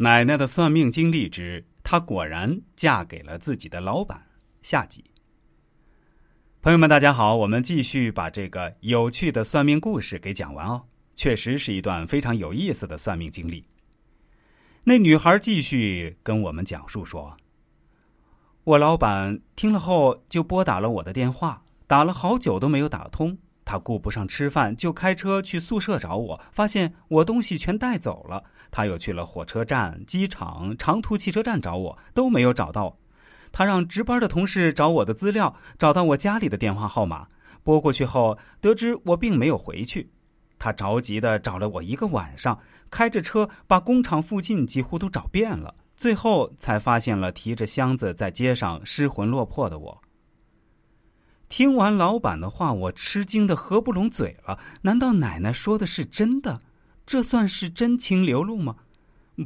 奶奶的算命经历之，她果然嫁给了自己的老板。下集。朋友们，大家好，我们继续把这个有趣的算命故事给讲完哦。确实是一段非常有意思的算命经历。那女孩继续跟我们讲述说：“我老板听了后就拨打了我的电话，打了好久都没有打通。他顾不上吃饭，就开车去宿舍找我，发现我东西全带走了。他又去了火车站、机场、长途汽车站找我，都没有找到。他让值班的同事找我的资料，找到我家里的电话号码，拨过去后得知我并没有回去。他着急的找了我一个晚上。”开着车把工厂附近几乎都找遍了，最后才发现了提着箱子在街上失魂落魄的我。听完老板的话，我吃惊的合不拢嘴了。难道奶奶说的是真的？这算是真情流露吗？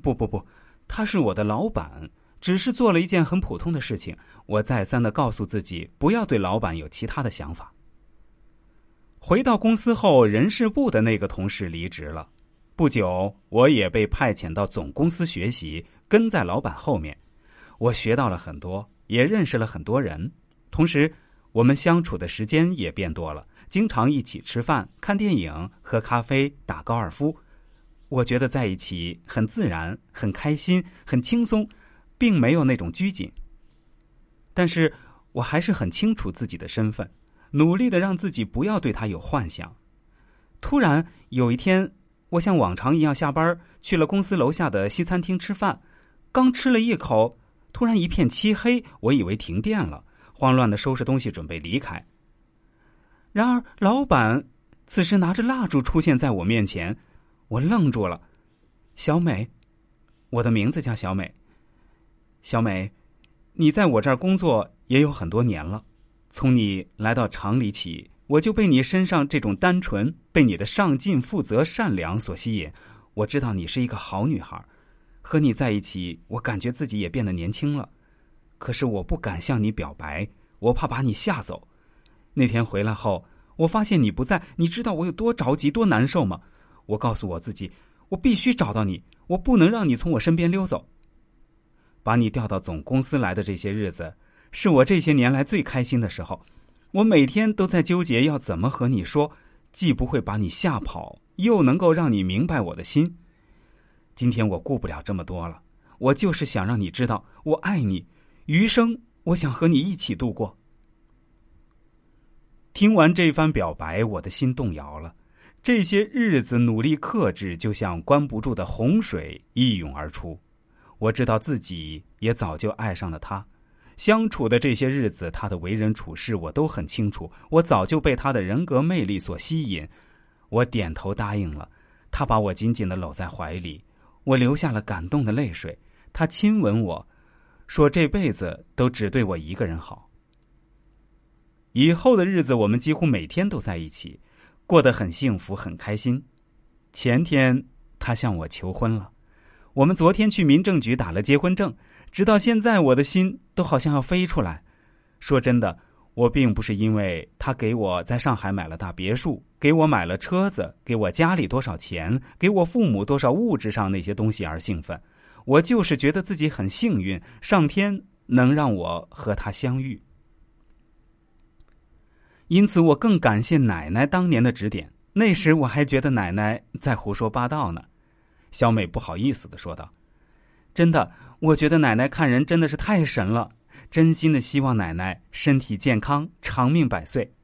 不不不，他是我的老板，只是做了一件很普通的事情。我再三的告诉自己，不要对老板有其他的想法。回到公司后，人事部的那个同事离职了。不久，我也被派遣到总公司学习，跟在老板后面。我学到了很多，也认识了很多人。同时，我们相处的时间也变多了，经常一起吃饭、看电影、喝咖啡、打高尔夫。我觉得在一起很自然、很开心、很轻松，并没有那种拘谨。但是我还是很清楚自己的身份，努力的让自己不要对他有幻想。突然有一天。我像往常一样下班，去了公司楼下的西餐厅吃饭。刚吃了一口，突然一片漆黑，我以为停电了，慌乱的收拾东西准备离开。然而，老板此时拿着蜡烛出现在我面前，我愣住了。小美，我的名字叫小美。小美，你在我这儿工作也有很多年了，从你来到厂里起。我就被你身上这种单纯、被你的上进、负责、善良所吸引。我知道你是一个好女孩，和你在一起，我感觉自己也变得年轻了。可是我不敢向你表白，我怕把你吓走。那天回来后，我发现你不在，你知道我有多着急、多难受吗？我告诉我自己，我必须找到你，我不能让你从我身边溜走。把你调到总公司来的这些日子，是我这些年来最开心的时候。我每天都在纠结要怎么和你说，既不会把你吓跑，又能够让你明白我的心。今天我顾不了这么多了，我就是想让你知道我爱你，余生我想和你一起度过。听完这番表白，我的心动摇了。这些日子努力克制，就像关不住的洪水一涌而出。我知道自己也早就爱上了他。相处的这些日子，他的为人处事我都很清楚。我早就被他的人格魅力所吸引，我点头答应了。他把我紧紧的搂在怀里，我流下了感动的泪水。他亲吻我，说这辈子都只对我一个人好。以后的日子，我们几乎每天都在一起，过得很幸福，很开心。前天他向我求婚了，我们昨天去民政局打了结婚证。直到现在，我的心都好像要飞出来。说真的，我并不是因为他给我在上海买了大别墅，给我买了车子，给我家里多少钱，给我父母多少物质上那些东西而兴奋。我就是觉得自己很幸运，上天能让我和他相遇。因此，我更感谢奶奶当年的指点。那时我还觉得奶奶在胡说八道呢。小美不好意思的说道。真的，我觉得奶奶看人真的是太神了，真心的希望奶奶身体健康，长命百岁。